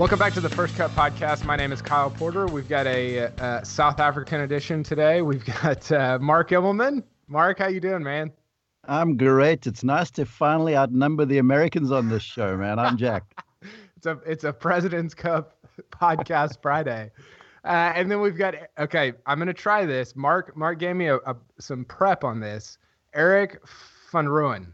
Welcome back to the First Cut Podcast. My name is Kyle Porter. We've got a uh, South African edition today. We've got uh, Mark Immelman. Mark, how you doing, man? I'm great. It's nice to finally outnumber the Americans on this show, man. I'm Jack. it's a it's a President's Cup podcast Friday, uh, and then we've got okay. I'm gonna try this. Mark Mark gave me a, a some prep on this. Erik van Rooyen.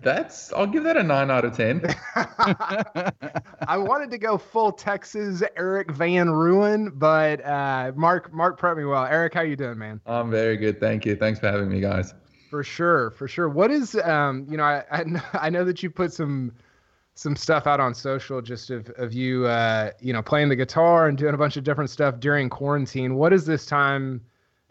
That's I'll give that a nine out of ten. I wanted to go full Texas Erik Van Ruin, but uh, Mark Mark prepped me well. Erik, how you doing, man? I'm very good, thank you. Thanks for having me, guys. For sure, for sure. What is um, you know, I I, I know that you put some some stuff out on social just of of you uh, you know, playing the guitar and doing a bunch of different stuff during quarantine. What is this time?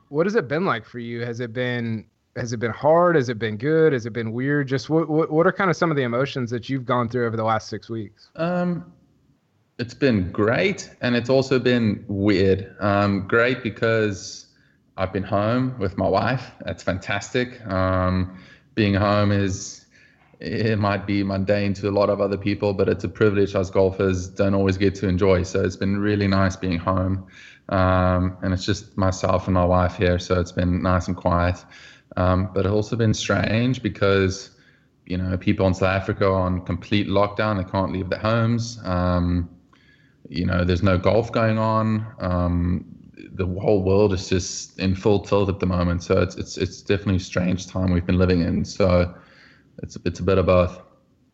What has it been like for you? Has it been has it been hard? Has it been good? Has it been weird? Just what what, what are kind of some of the emotions that you've gone through over the last six weeks? Um, it's been great, and it's also been weird. Um, great because I've been home with my wife. That's fantastic. Um, being home is it might be mundane to a lot of other people, but it's a privilege us golfers don't always get to enjoy. So it's been really nice being home. Um, and it's just myself and my wife here, so it's been nice and quiet. Um, but it's also been strange because, you know, people in South Africa are on complete lockdown. They can't leave their homes. Um, you know, there's no golf going on. Um, the whole world is just in full tilt at the moment. So it's it's it's definitely a strange time we've been living in. So it's it's a bit of both.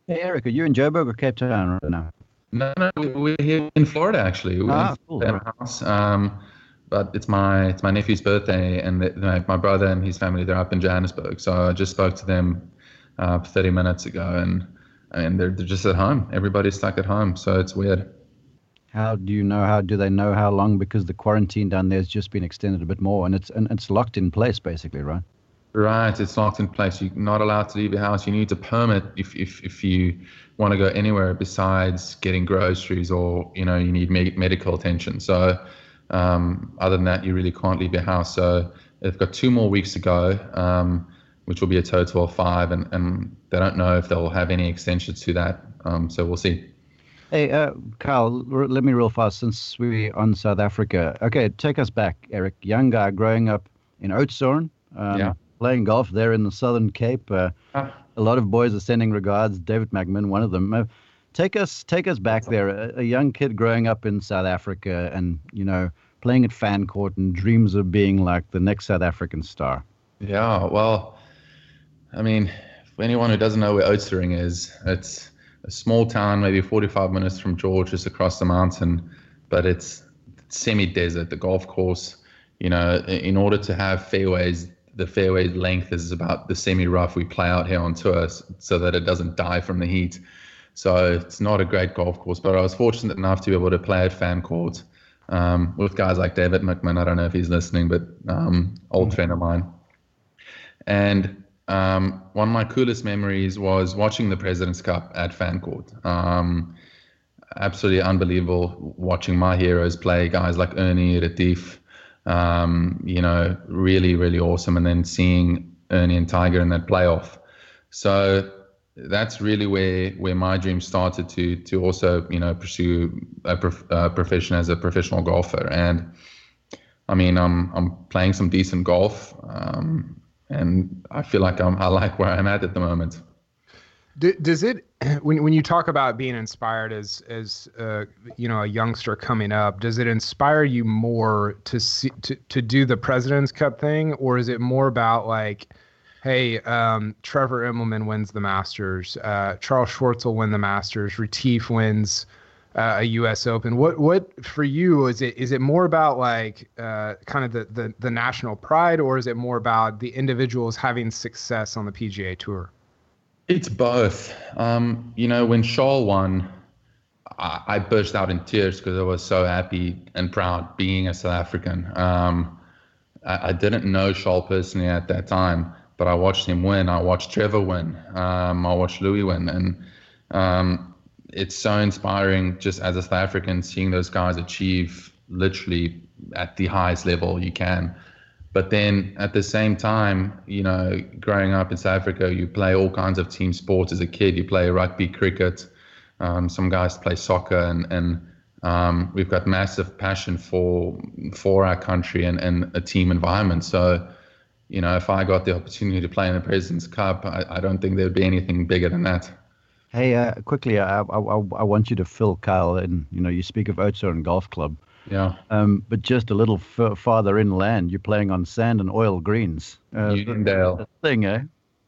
Hey, Erik, are you in Joburg or Cape Town right now? No, no, we're here in Florida actually. We're ah, in cool. house. Um, but it's my it's my nephew's birthday, and the, my, brother and his family they're up in Johannesburg. So I just spoke to them uh, 30 minutes ago, and and they're, they're just at home. Everybody's stuck at home, so it's weird. How do you know? How do they know how long? Because the quarantine down there has just been extended a bit more, and it's and it's locked in place basically, right? Right, it's locked in place. You're not allowed to leave your house. You need a permit if if if you want to go anywhere besides getting groceries or you know you need me- medical attention. So um, other than that, you really can't leave your house. So they've got two more weeks to go, um, which will be a total of five, and, and they don't know if they'll have any extensions to that. Um, so we'll see. Hey, uh, Kyle, let me real fast since we're on South Africa. Okay, take us back, Erik. Young guy growing up in Oudtshoorn, um, yeah. playing golf there in the Southern Cape. Uh, ah. A lot of boys are sending regards. David McMahon, one of them. Uh, take us, take us back there. A, a young kid growing up in South Africa, and you know, playing at Fancourt and dreams of being like the next South African star? Yeah, well, I mean, for anyone who doesn't know where Oudtshoorn is, it's a small town, maybe 45 minutes from George, just across the mountain, but it's semi-desert. The golf course, you know, in order to have fairways, the fairway length is about the semi-rough we play out here on tour, so that it doesn't die from the heat. So it's not a great golf course, but I was fortunate enough to be able to play at Fancourt um, with guys like David McMahon. I don't know if he's listening, but um, old mm-hmm. friend of mine. And um, one of my coolest memories was watching the President's Cup at Fancourt. Um, absolutely unbelievable watching my heroes play, guys like Ernie, Retief. Um, you know, really, really awesome. And then seeing Ernie and Tiger in that playoff. So that's really where where my dream started to to also you know pursue a, prof, a profession as a professional golfer and I mean I'm I'm playing some decent golf um, and I feel like I'm I like where I'm at at the moment. Does it when when you talk about being inspired as as uh, you know a youngster coming up, does it inspire you more to see to to do the President's Cup thing, or is it more about like hey, um, Trevor Immelman wins the Masters. Uh, Charles Schwartzel win the Masters. Retief wins uh, a U.S. Open. What what for you is it? Is it more about like uh, kind of the, the the national pride, or is it more about the individuals having success on the PGA Tour? It's both. Um, you know, when Charles won, I, burst out in tears because I was so happy and proud being a South African. Um, I, I, didn't know Charles personally at that time, but I watched him win. I watched Trevor win. Um, I watched Louis win, and um, it's so inspiring just as a South African seeing those guys achieve literally at the highest level you can. But then at the same time, you know, growing up in South Africa, you play all kinds of team sports as a kid. You play rugby, cricket. Um, some guys play soccer, and and um, we've got massive passion for for our country and, and a team environment. So, you know, if I got the opportunity to play in the President's Cup, I, I don't think there'd be anything bigger than that. Hey, uh, quickly, I, I, I want you to fill Kyle in. You know, you speak of Oudtshoorn Golf Club. Yeah. Um, but just a little f- farther inland, you're playing on sand and oil greens. Uh, Uniondale. Thing, eh?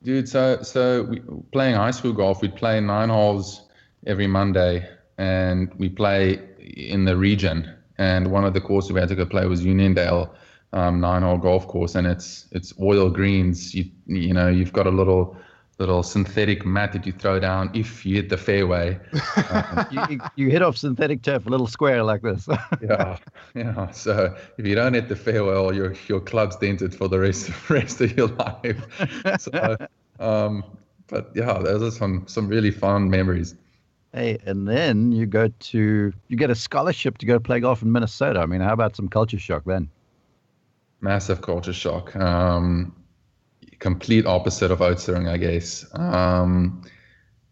Dude, so so we, playing high school golf, we'd play nine holes every Monday, and we play in the region. And one of the courses we had to go play was Uniondale, um, nine-hole golf course, and it's it's oil greens. You you know, you've got a little little synthetic mat that you throw down if you hit the fairway. Um, you, you, hit off synthetic turf, a little square like this. yeah, yeah. So if you don't hit the fairway, well, your your club's dented for the rest of rest of your life. so, um, but yeah, those are some some really fun memories. Hey, and then you go to you get a scholarship to go play golf in Minnesota. I mean, how about some culture shock then? Massive culture shock. Um, complete opposite of Oudtshoorn, I guess. Um,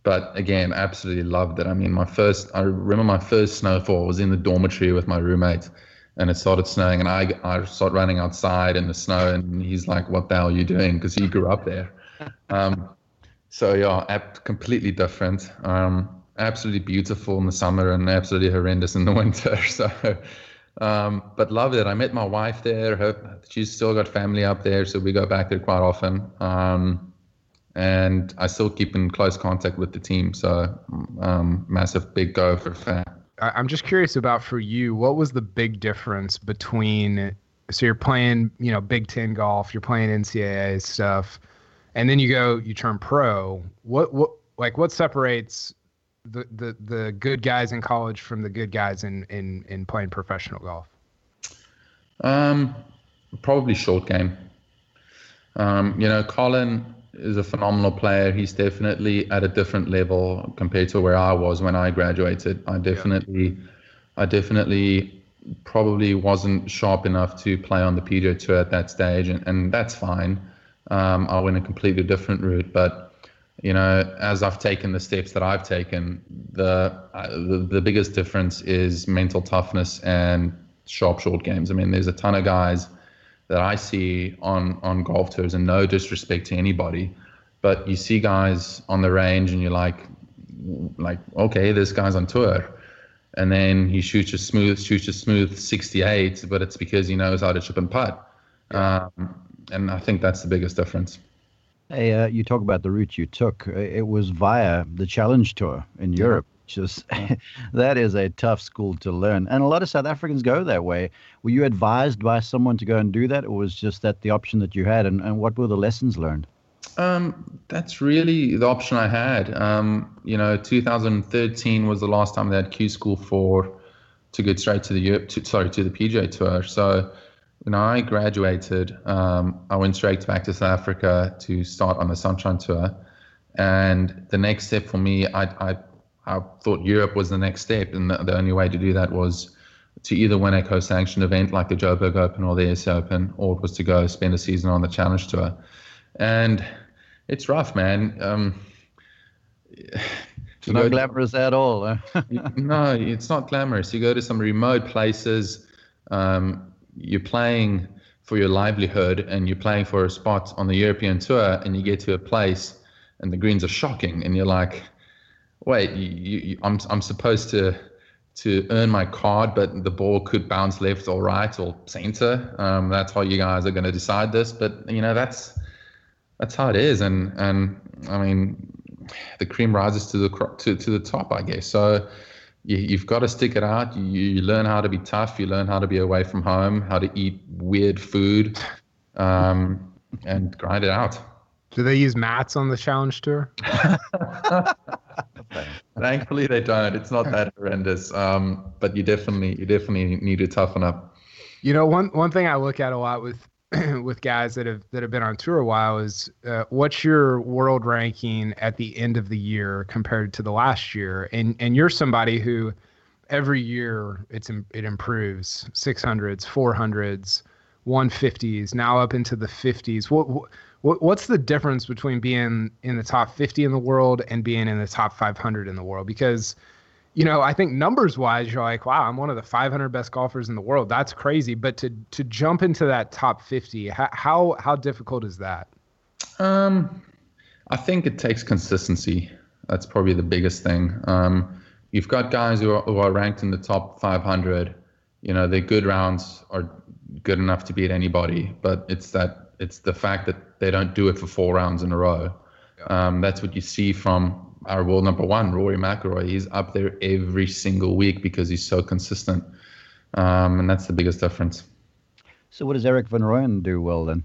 but again, absolutely loved it. I mean, my first, I remember my first snowfall was in the dormitory with my roommate, and it started snowing, and I, I started running outside in the snow, and he's like, "What the hell are you doing?" Because he grew up there. Um, so yeah, completely different. Um, absolutely beautiful in the summer, and absolutely horrendous in the winter. So um, but loved it. I met my wife there. Her, she's still got family up there, so we go back there quite often. Um, and I still keep in close contact with the team. So um, massive big Gopher fan. I'm just curious about for you, what was the big difference between so you're playing, you know, Big Ten golf, you're playing NCAA stuff, and then you go, you turn pro. What what like what separates the, the the good guys in college from the good guys in in in playing professional golf? Um, probably short game. Um, you know, Colin is a phenomenal player. He's definitely at a different level compared to where I was when I graduated. I definitely, yeah. I definitely probably wasn't sharp enough to play on the PGA Tour at that stage, and, and that's fine. Um, I went a completely different route, but you know, as I've taken the steps that I've taken, the, uh, the the, biggest difference is mental toughness and sharp short games. I mean, there's a ton of guys that I see on on golf tours, and no disrespect to anybody, but you see guys on the range, and you're like, like, okay, this guy's on tour, and then he shoots a smooth, shoots a smooth 68, but it's because he knows how to chip and putt, um, and I think that's the biggest difference. Uh, you talk about the route you took. Uh, it was via the Challenge Tour in Europe. Just that is a tough school to learn, and a lot of South Africans go that way. Were you advised by someone to go and do that, or was just that the option that you had? And, and what were the lessons learned? Um, that's really the option I had. Um, you know, 2013 was the last time they had Q School for to get straight to the Europe, to, sorry, to the PGA Tour. So when I graduated, um, I went straight back to South Africa to start on the Sunshine Tour. And the next step for me, I, I, I thought Europe was the next step. And the, the, only way to do that was to either win a co sanctioned event like the Joburg Open or the SA Open, or it was to go spend a season on the Challenge Tour. And it's rough, man. Um, it's not glamorous at all. no, it's not glamorous. You go to some remote places. Um, you're playing for your livelihood and you're playing for a spot on the European tour and you get to a place and the greens are shocking and you're like, wait, you, you, I'm I'm supposed to to earn my card, but the ball could bounce left or right or center. Um, that's how you guys are going to decide this. But you know that's that's how it is, and and I mean the cream rises to the to to the top, I guess. So you, have got to stick it out. You, you, learn how to be tough. You learn how to be away from home, how to eat weird food, um, and grind it out. Do they use mats on the challenge tour? Thankfully, they don't. It's not that horrendous. Um, but you definitely, you definitely need to toughen up. You know, one one thing I look at a lot with with guys that have that have been on tour a while is uh, what's your world ranking at the end of the year compared to the last year? And and you're somebody who every year it's it improves 600s 400s 150s now up into the 50s what, what what's the difference between being in the top 50 in the world and being in the top 500 in the world? Because you know, I think numbers wise, you're like, wow, I'm one of the 500 best golfers in the world. That's crazy. But to to jump into that top 50, how how, difficult is that? Um, I think it takes consistency. That's probably the biggest thing. Um, you've got guys who are, who are ranked in the top 500. You know, their good rounds are good enough to beat anybody, but it's that it's the fact that they don't do it for four rounds in a row. Um, that's what you see from our world number one, Rory McIlroy. He's up there every single week because he's so consistent, um, and that's the biggest difference. So, what does Erik van Rooyen do well then?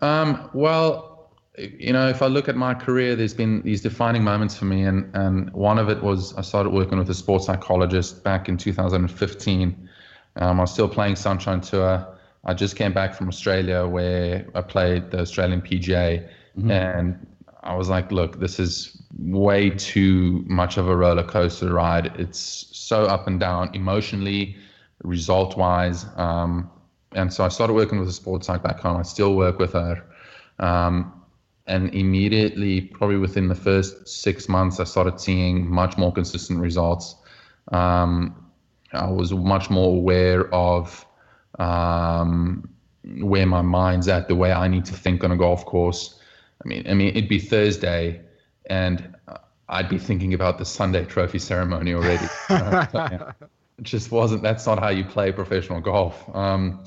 Um, well, you know, if I look at my career, there's been these defining moments for me, and and one of it was I started working with a sports psychologist back in 2015. Um, I was still playing Sunshine Tour. I just came back from Australia where I played the Australian PGA, mm-hmm. and I was like, look, this is way too much of a roller coaster ride. It's so up and down emotionally, result wise. Um, and so I started working with a sports psych back home. I still work with her. Um, and immediately, probably within the first six months, I started seeing much more consistent results. Um, I was much more aware of um, where my mind's at, the way I need to think on a golf course. I mean, I mean, it'd be Thursday, and I'd be thinking about the Sunday trophy ceremony already. it just wasn't. That's not how you play professional golf. Um,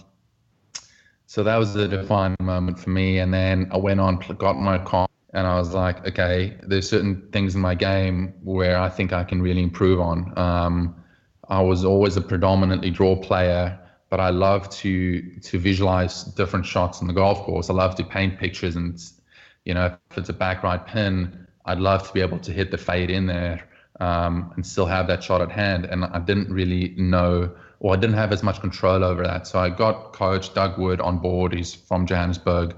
so that was the defining moment for me. And then I went on, got my car, and I was like, okay, there's certain things in my game where I think I can really improve on. Um, I was always a predominantly draw player, but I love to to visualize different shots on the golf course. I love to paint pictures and you know, if it's a back right pin, I'd love to be able to hit the fade in there um, and still have that shot at hand. And I didn't really know, or I didn't have as much control over that. So I got coach Doug Wood on board. He's from Johannesburg.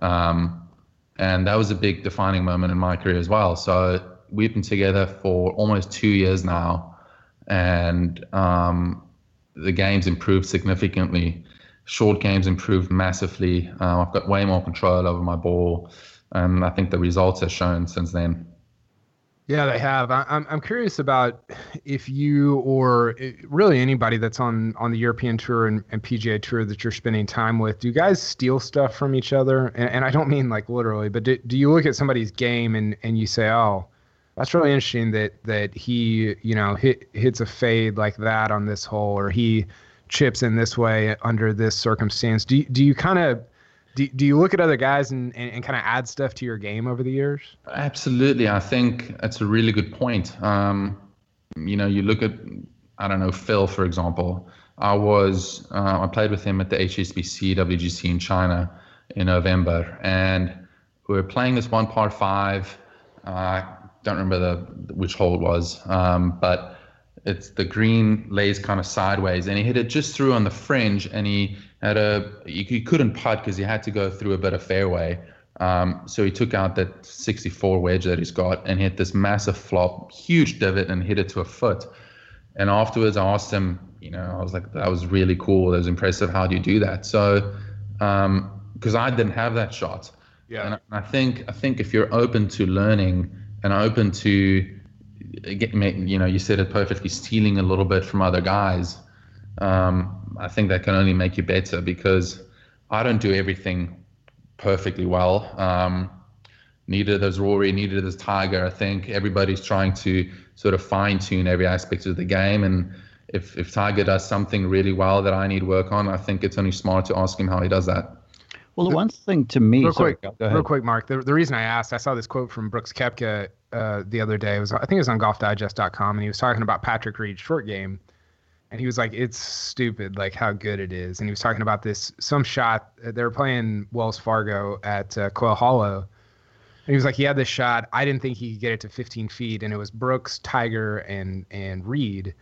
Um, and that was a big defining moment in my career as well. So we've been together for almost two years now. And um, the game's improved significantly. Short games improved massively. Uh, I've got way more control over my ball and I think the results have shown since then. Yeah, they have. I, am I'm curious about if you or eh, really anybody that's on on the European tour and, and PGA tour that you're spending time with, do you guys steal stuff from each other? And, and I don't mean like literally, but do, do you look at somebody's game and, and you say, oh, that's really interesting that that he you know hit hits a fade like that on this hole, or he chips in this way under this circumstance. Do do you kind of do, do you look at other guys and, and, and kind of add stuff to your game over the years? Absolutely. I think that's a really good point. Um, you know, you look at, I don't know, Phil, for example. I was, uh, I played with him at the HSBC WGC in China in November, and we were playing this one par five. Uh, I don't remember the which hole it was, um, but it's the green lays kind of sideways, and he hit it just through on the fringe, and he had a he, couldn't putt because he had to go through a bit of fairway. Um, so he took out that 64 wedge that he's got and hit this massive flop, huge divot, and hit it to a foot. And afterwards, I asked him, you know, I was like, that was really cool. That was impressive. How do you do that? So, because um, I didn't have that shot. Yeah. And I think I think if you're open to learning and open to get, you know, you said it perfectly, stealing a little bit from other guys. Um, I think that can only make you better because I don't do everything perfectly well. Um, neither does Rory, neither does Tiger. I think everybody's trying to sort of fine tune every aspect of the game. And if, if Tiger does something really well that I need work on, I think it's only smart to ask him how he does that. Well, the one thing to me, real sorry, quick, real quick, Mark. The, the reason I asked, I saw this quote from Brooks Koepka uh, the other day. It was I think it was on GolfDigest.com, and he was talking about Patrick Reed's short game, and he was like, "It's stupid, like how good it is." And he was talking about this some shot. Uh, they were playing Wells Fargo at uh, Quail Hollow, and he was like, "He had this shot. I didn't think he could get it to 15 feet, and it was Brooks, Tiger, and and Reed."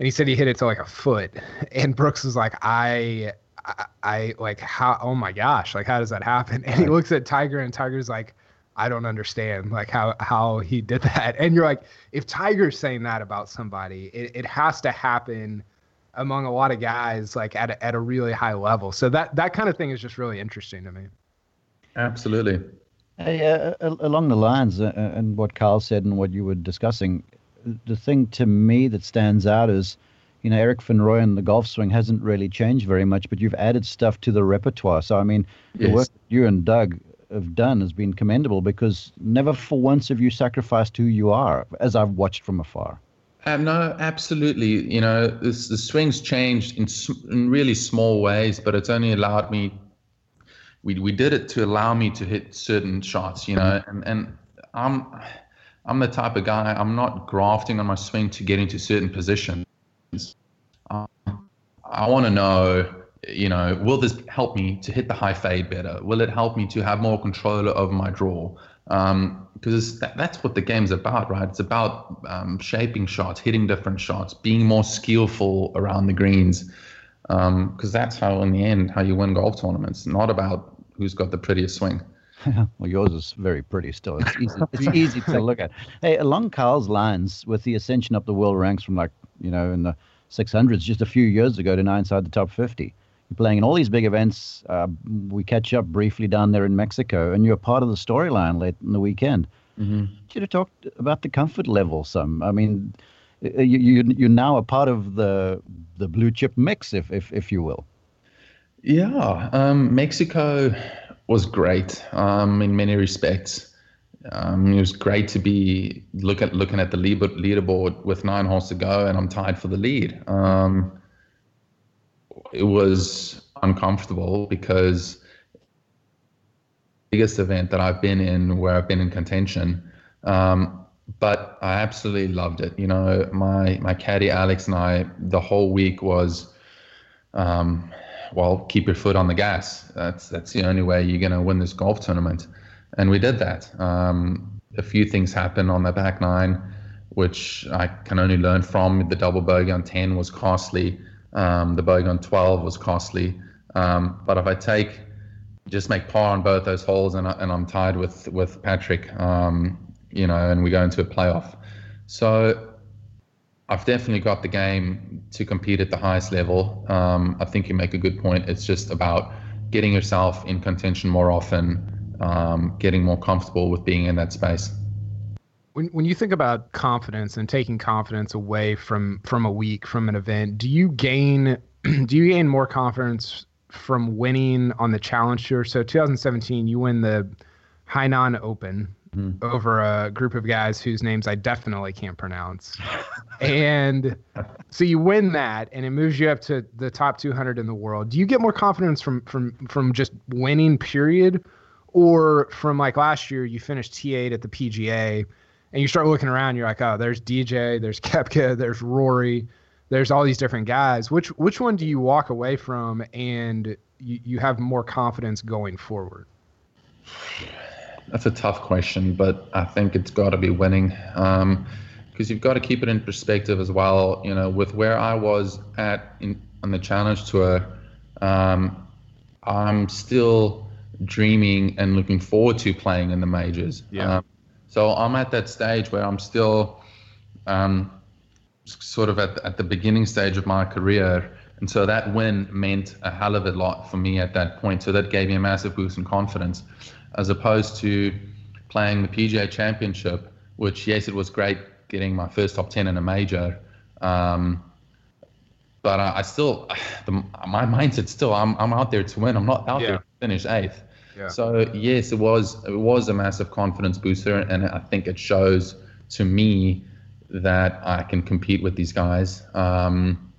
And he said he hit it to like a foot, and Brooks was like, "I." I, I like how oh my gosh like how does that happen and he looks at tiger and tiger's like I don't understand like how how he did that. And you're like, if Tiger's saying that about somebody, it, it has to happen among a lot of guys like at a, at a really high level. So that that kind of thing is just really interesting to me. Absolutely. Hey, uh, along the lines uh, uh, and what Kyle said and what you were discussing, the thing to me that stands out is, you know, Erik van Rooyen the golf swing hasn't really changed very much, but you've added stuff to the repertoire. So I mean, yes. the work you and Doug have done has been commendable because never for once have you sacrificed who you are, as I've watched from afar. Um, no, absolutely. You know, this, the swing's changed in, in really small ways, but it's only allowed me. We we did it to allow me to hit certain shots. You know, and and I'm I'm the type of guy. I'm not grafting on my swing to get into certain positions. Um, I want to know you know, will this help me to hit the high fade better? Will it help me to have more control over my draw? Um, because that, that's what the game's about, right? It's about um, shaping shots, hitting different shots, being more skillful around the greens. Because um, that's how, in the end, how you win golf tournaments. Not about who's got the prettiest swing. well, yours is very pretty still. It's easy. it's easy to look at. Hey, along Kyle's lines, with the ascension up the world ranks from like you know in the 600s just a few years ago to now inside the top 50 you're playing in all these big events. Uh, we catch up briefly down there in Mexico, and you're part of the storyline late in the weekend. Mm-hmm. Should have talked about the comfort level some. I mean, you, you you're now a part of the the blue chip mix, if if if you will. Yeah, um, Mexico was great um, in many respects. Um, it was great to be look at looking at the leaderboard with nine holes to go, and I'm tied for the lead. Um, it was uncomfortable because biggest event that I've been in where I've been in contention. Um, but I absolutely loved it. You know, my my caddy Alex and I, the whole week was, um, well, keep your foot on the gas. That's that's the only way you're gonna win this golf tournament, and we did that. Um, a few things happened on the back nine, which I can only learn from. The double bogey on ten was costly. Um, the bogey on 12 was costly. Um, but if I take just make par on both those holes and, I, and I'm tied with with Patrick, um, you know, and we go into a playoff. So I've definitely got the game to compete at the highest level. Um, I think you make a good point. It's just about getting yourself in contention more often, um, getting more comfortable with being in that space when when you think about confidence and taking confidence away from from a week from an event, do you gain do you gain more confidence from winning on the challenge tour? So 2017, you win the Hainan Open mm. over a group of guys whose names I definitely can't pronounce. and so you win that and it moves you up to the top 200 in the world. Do you get more confidence from from from just winning period or from like last year you finished T8 at the PGA and you start looking around, you're like, oh, there's DJ, there's Koepka, there's Rory, there's all these different guys. Which which one do you walk away from and you, you have more confidence going forward? That's a tough question, but I think it's got to be winning. because um, you've got to keep it in perspective as well. You know, with where I was at in, on the Challenge Tour, um, I'm still dreaming and looking forward to playing in the majors. Yeah. Um, so I'm at that stage where I'm still um, sort of at, at the beginning stage of my career. And so that win meant a hell of a lot for me at that point. So that gave me a massive boost in confidence, as opposed to playing the PGA Championship, which, yes, it was great getting my first top 10 in a major. Um, but I, I still, the, my mindset's still, I'm, I'm out there to win. I'm not out yeah. there to finish eighth. So yes, it was it was a massive confidence booster, and I think it shows to me that I can compete with these guys. Um,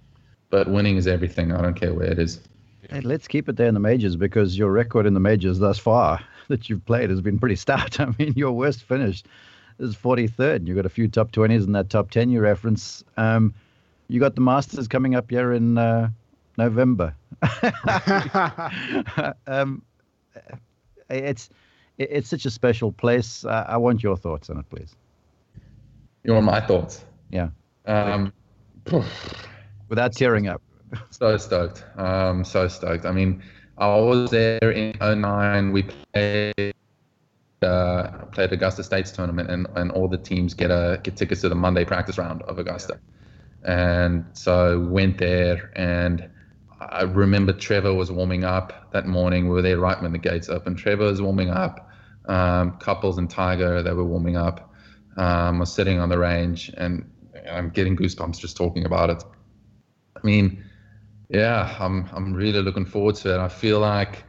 but winning is everything. I don't care where it is. Hey, let's keep it there in the majors because your record in the majors thus far that you've played has been pretty stout. I mean, your worst finish is 43rd. And you've got a few top 20s in that top 10 you reference. Um, you got the Masters coming up here in uh, November. um, it's it's such a special place. Uh, I want your thoughts on it, please. You want my thoughts? Yeah. Um, Without tearing up. so stoked. Um, so stoked. I mean, I was there in 09. We played uh, played Augusta States tournament, and, and all the teams get a get tickets to the Monday practice round of Augusta. And so went there, and I remember Trevor was warming up that morning. We were there right when the gates opened. Trevor was warming up. Um, couples and Tiger, they were warming up. Um, I was sitting on the range, and I'm getting goosebumps just talking about it. I mean, yeah, I'm I'm really looking forward to it. I feel like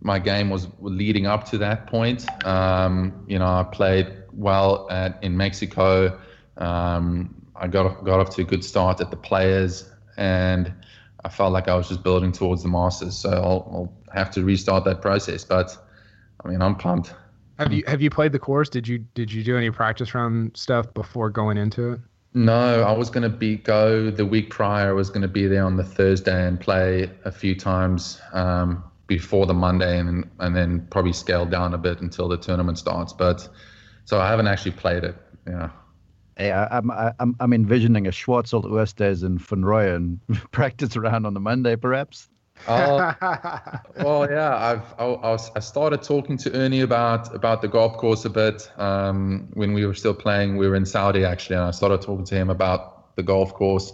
my game was leading up to that point. Um, you know, I played well at in Mexico. Um, I got got off to a good start at the Players, and I felt like I was just building towards the Masters. So I'll, I'll have to restart that process. But I mean, I'm pumped. Have you have you played the course? Did you did you do any practice round stuff before going into it? No, I was going to be go the week prior. I was going to be there on the Thursday and play a few times um, before the Monday, and and then probably scale down a bit until the tournament starts. But so I haven't actually played it. Yeah. Hey, I, am I'm I'm envisioning a Schwartzel Oosthuizen and Van and practice around on the Monday, perhaps. Oh, well, yeah. I've I, I, was, I started talking to Ernie about about the golf course a bit um, when we were still playing. We were in Saudi actually, and I started talking to him about the golf course.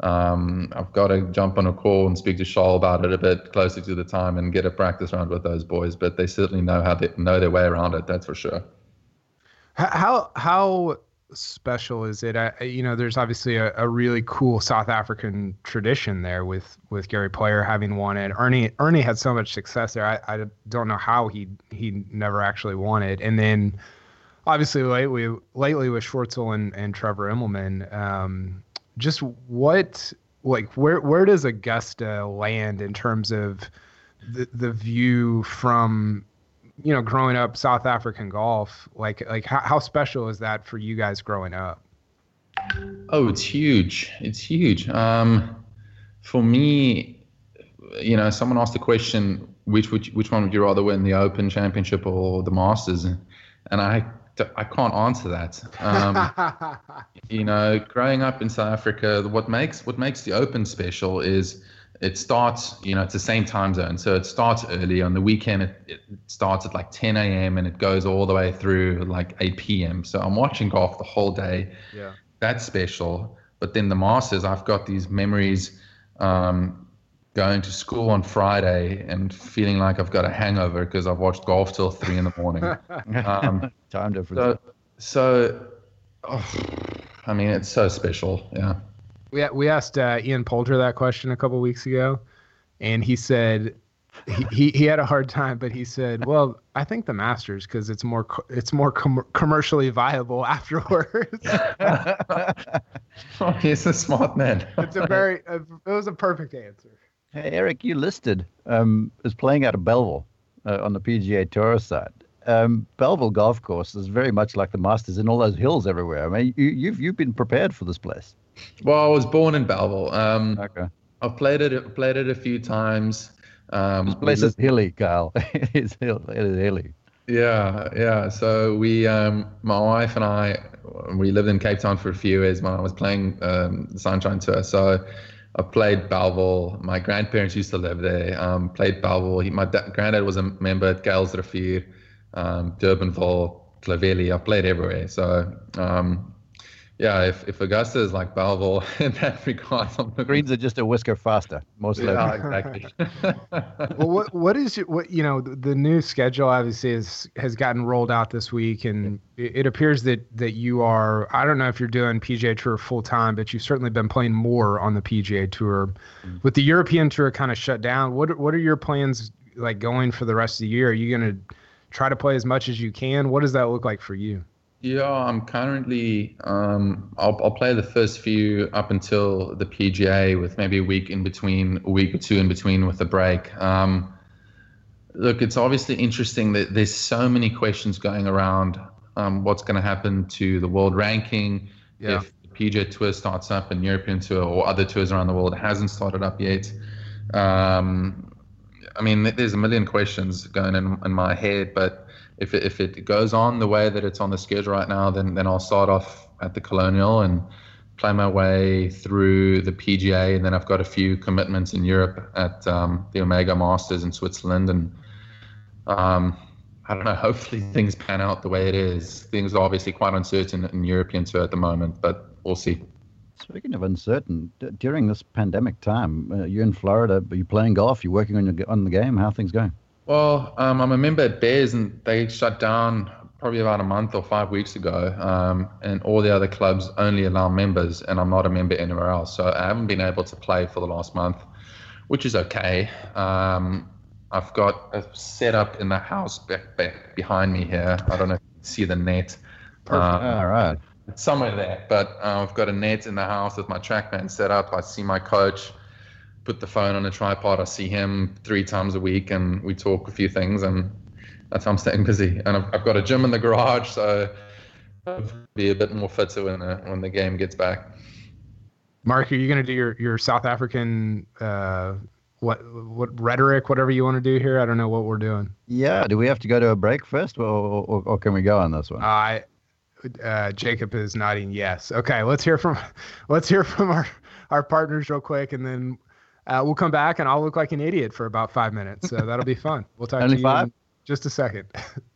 Um, I've got to jump on a call and speak to Charl about it a bit closer to the time and get a practice round with those boys. But they certainly know how they know their way around it. That's for sure. How how special is it? I, you know, there's obviously a, a, really cool South African tradition there with with Gary Player having won it. Ernie Ernie had so much success there. I, I don't know how he he never actually won it. And then obviously lately lately with Schwartzel and, and Trevor Immelman, um, just what like where where does Augusta land in terms of the the view from you know, growing up South African golf, like like how, how special is that for you guys growing up? Oh, it's huge. It's huge. Um, for me, you know, someone asked the question, which would which one would you rather win, the Open Championship or the Masters? And I I can't answer that. Um, you know, growing up in South Africa, what makes what makes the Open special is it starts, you know, it's the same time zone. So it starts early. On the weekend, it, it, starts at like 10 a.m. and it goes all the way through like 8 p.m. So I'm watching golf the whole day. Yeah. That's special. But then the Masters, I've got these memories um, going to school on Friday and feeling like I've got a hangover because I've watched golf till three in the morning. um, time difference. So, so oh, I mean, it's so special. Yeah we we asked uh, Ian Poulter that question a couple weeks ago, and he said he, he, he had a hard time, but he said, "Well, I think the Masters because it's more it's more com- commercially viable afterwards." oh, he's a smart man. it's a very it was a perfect answer. Hey, Erik, you listed um, as playing out of Bellville uh, on the PGA Tour side. Um, Bellville Golf Course is very much like the Masters in all those hills everywhere. I mean, you, you've you've been prepared for this place. Well, I was born in Bellville. Um, okay. I've played it played it a few times. Um, this place is hilly, Kyle. it's hill, it is hilly. Yeah, yeah. So we, um, my wife and I, we lived in Cape Town for a few years when I was playing um, the Sunshine Tour. So I played Bellville. My grandparents used to live there. Um, played Bellville. He, my da- granddad was a member at Kuilsrivier, um, Durbanville, Clovelly. I played everywhere. So um, yeah, if, if Augusta is like Bellville in that regard, the greens are just a whisker faster, most likely. Yeah, exactly. well, what what is your, what you know the, the new schedule obviously is has gotten rolled out this week, and it, it, appears that that you are I don't know if you're doing PGA Tour full time, but you've certainly been playing more on the PGA Tour. Mm-hmm. With the European Tour kind of shut down, what what are your plans like going for the rest of the year? Are you going to try to play as much as you can? What does that look like for you? Yeah, I'm currently. Um, I'll, I'll play the first few up until the PGA with maybe a week in between, a week or two in between with a break. Um, look, it's obviously interesting that there's so many questions going around um, what's going to happen to the world ranking Yeah. if the PGA Tour starts up and European Tour or other tours around the world hasn't started up yet. Um, I mean, there's a million questions going in, in my head, but if it, if it goes on the way that it's on the schedule right now, then then I'll start off at the Colonial and play my way through the PGA, and then I've got a few commitments in Europe at um, the Omega Masters in Switzerland, and um, I don't know. Hopefully things pan out the way it is. Things are obviously quite uncertain in European tour at the moment, but we'll see. Speaking of uncertain, d- during this pandemic time, uh, you're in Florida, but you're playing golf, you're working on your on the game. How are things going? Well, um, I'm a member at Bears, and they shut down probably about a month or five weeks ago. Um, and all the other clubs only allow members, and I'm not a member anywhere else. So I haven't been able to play for the last month, which is okay. Um, I've got a setup in the house back, back behind me here. I don't know if you can see the net. Um, All right. it's somewhere there. But uh, I've got a net in the house with my TrackMan set up. I see my coach, put the phone on a tripod. I see him three times a week, and we talk a few things, and that's how I'm staying busy. And I've, I've got a gym in the garage, so I'll be a bit more fitter when the, when the game gets back. Mark, are you going to do your, your South African uh, what what rhetoric, whatever you want to do here? I don't know what we're doing. Yeah. Do we have to go to a break first, or, or, or can we go on this one? I uh, Jacob is nodding yes. Okay, let's hear from let's hear from our our partners real quick, and then uh, we'll come back, and I'll look like an idiot for about five minutes. So that'll be fun. We'll talk to you in just a second.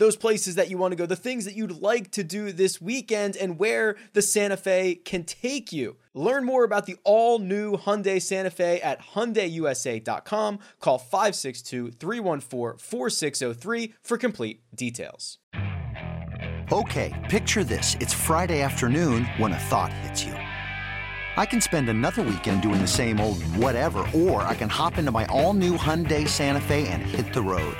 those places that you want to go, the things that you'd like to do this weekend, and where the Santa Fe can take you. Learn more about the all new Hyundai Santa Fe at HyundaiUSA.com. Call 562 314 4603 for complete details. Okay, picture this. It's Friday afternoon when a thought hits you. I can spend another weekend doing the same old whatever, or I can hop into my all new Hyundai Santa Fe and hit the road.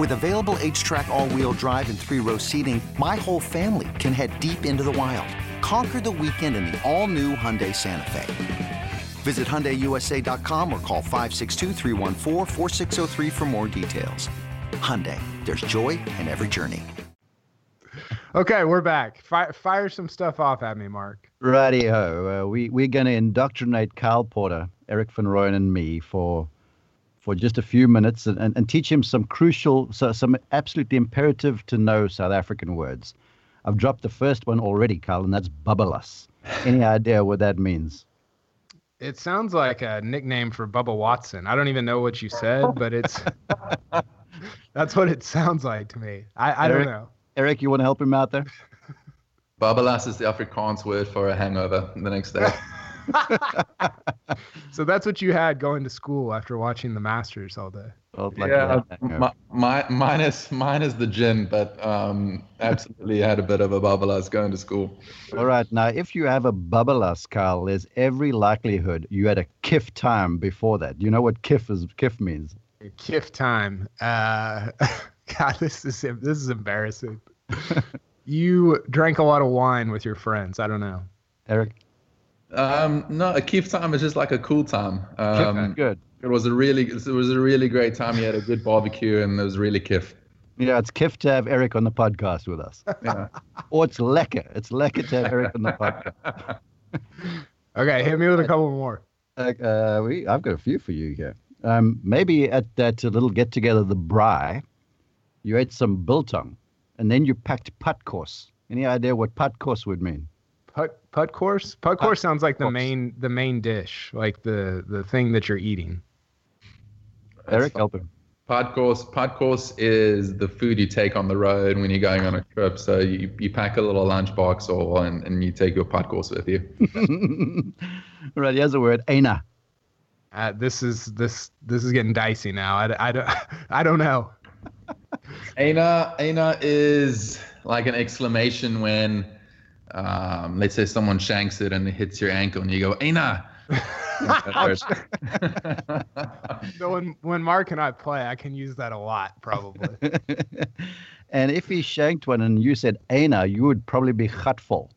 With available HTRAC, all wheel drive, and three row seating, my whole family can head deep into the wild. Conquer the weekend in the all new Hyundai Santa Fe. Visit HyundaiUSA.com or call 562-314-4603 for more details. Hyundai, there's joy in every journey. okay, we're back. Fire, fire some stuff off at me, Mark. Righty-ho. Uh, we, we're going to indoctrinate Kyle Porter, Erik Van Rooyen, and me for for just a few minutes and, and, and teach him some crucial, so, some absolutely imperative to know South African words. I've dropped the first one already, Kyle, and that's babalas. Any idea what that means? It sounds like a nickname for Bubba Watson. I don't even know what you said, but it's that's what it sounds like to me. I, I don't know. Erik, you want to help him out there? Babalas is the Afrikaans word for a hangover the next day. So that's what you had going to school after watching the Masters all day. Felt like yeah, you had my, my, mine is mine is the gin, but um, absolutely had a bit of a babalas going to school. All right. Now, if you have a babalas, Kyle, there's every likelihood you had a kiff time before that. You know what kiff is? Kiff means. Kiff time. Uh, God, this is this is embarrassing. you drank a lot of wine with your friends. I don't know. Erik. Um, no, a kiff time is just like a cool time. Um, Good. It was a really it was a really great time. You had a good barbecue and it was really kiff. Yeah, it's kiff to have Erik on the podcast with us. Yeah. or it's lekker. It's lekker to have Erik on the podcast. Okay, hit me with a couple more. Uh, uh, we, I've got a few for you here. Um, maybe at that little get together, the braai, you ate some biltong, and then you packed padkos. Any idea what padkos would mean? Putt putt course. Putt Putt course sounds like the course. main the main dish, like the the thing that you're eating. Erik, help him. Padkos, pod course is the food you take on the road when you're going on a trip. So you, you pack a little lunchbox or and, and you take your padkos with you. right, here's a word, Eina. Uh, this is this this is getting dicey now. I, I don't I don't know. Eina, Eina is like an exclamation when um, let's say someone shanks it and it hits your ankle and you go, Eina. so when when Mark and I play, I can use that a lot, probably. and if he shanked one and you said Eina, you would probably be hutful.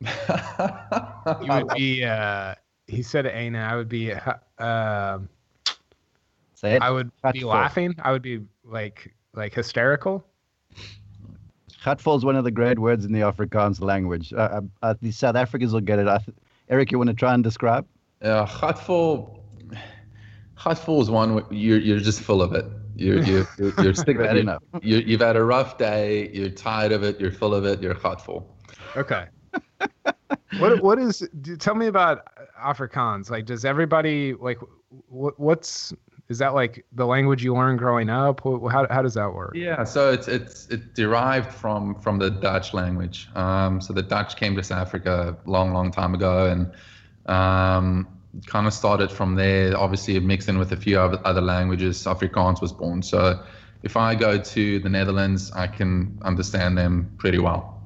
you would be. Uh, he said Eina. I would be. Uh, Say it. I would be laughing. I would be like like hysterical. Gatvol is one of the great words in the Afrikaans language. Uh, uh, the South Africans will get it. Th- Erik, you want to try and describe? Uh, gatvol, gatvol is one you're you're just full of it. You're you're you're, you're sick of it. You, you've had a rough day. You're tired of it. You're full of it. You're gatvol. Okay. what what is? Tell me about Afrikaans. Like, does everybody like? What what's is that like the language you learned growing up? How, how does that work? Yeah, so it's it's it derived from from the Dutch language. Um, so the Dutch came to South Africa a long, long time ago, and um, kind of started from there. Obviously, mixed in with a few other languages. Afrikaans was born. So if I go to the Netherlands, I can understand them pretty well.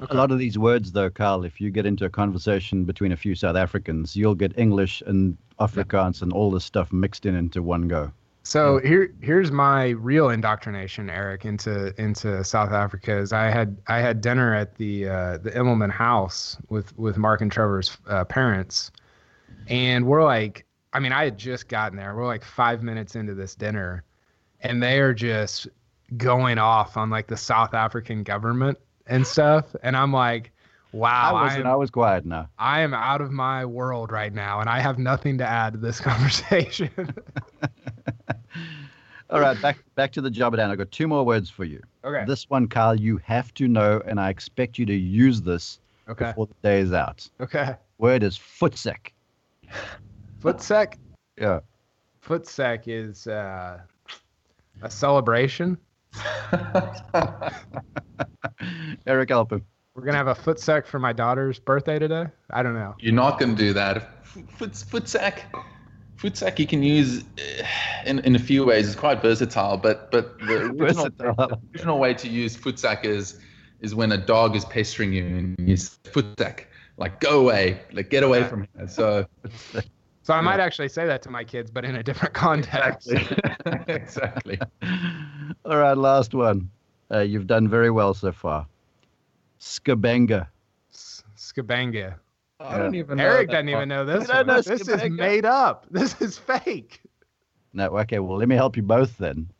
Okay. A lot of these words, though, Kyle, if you get into a conversation between a few South Africans, you'll get English and Afrikaans yeah. and all this stuff mixed in into one go. So here, here's my real indoctrination, Erik, into into South Africa. Is I had I had dinner at the uh, the Immelman house with with Mark and Trevor's uh, parents, and we're like, I mean, I had just gotten there. We're like five minutes into this dinner, and they are just going off on like the South African government and stuff. And I'm like, wow. I am, I was quiet now. I am out of my world right now, and I have nothing to add to this conversation. All right, back back to the job at hand. I've got two more words for you. Okay. This one, Kyle, you have to know, and I expect you to use this okay. before the day is out. Okay. Word is voetsek. Voetsek? yeah. Voetsek is uh, a celebration. Erik Alpin. We're gonna have a voetsek for my daughter's birthday today. I don't know. You're not gonna do that. Foot foot sack, voetsek. You can use uh, in in a few ways. It's quite versatile, but but the original, the original way to use voetsek is is when a dog is pestering you and you say, foot sack like go away, like get away from here. So. So I might actually say that to my kids, but in a different context. Exactly. exactly. All right, last one. Uh, you've done very well so far. Skabanga. Skabenga. I don't even know. Erik doesn't even know this. Know this is made up. This is fake. No, okay. Well, let me help you both then.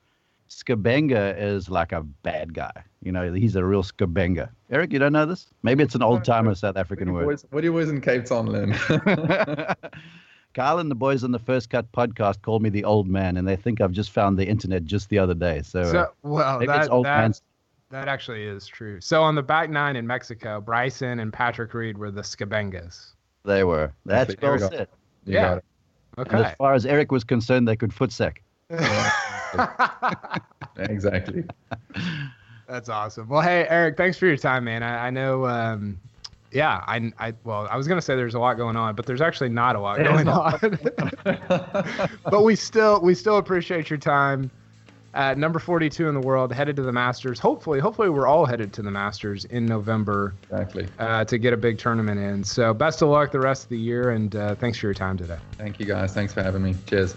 Skabanga is like a bad guy. You know, he's a real Skabanga. Erik, you don't know this? Maybe it's an old timer South African word. what do you always in Cape Town learn? Kyle and the boys on the First Cut podcast called me the old man, and they think I've just found the internet just the other day. So, so uh, well, that, that, that, actually is true. So on the back nine in Mexico, Bryson and Patrick Reed were the Skabengas. They were. That's well said. yeah. Okay. And as far as Erik was concerned, they could voetsek. exactly. That's awesome. Well, hey, Erik, thanks for your time, man. I, I know um, yeah, I, I, well, I was gonna say there's a lot going on, but there's actually not a lot going on. but we still, we still appreciate your time. At number 42 in the world, headed to the Masters. Hopefully, hopefully we're all headed to the Masters in November. Exactly. Uh, to get a big tournament in. So best of luck the rest of the year, and uh, thanks for your time today. Thank you guys. Thanks for having me. Cheers.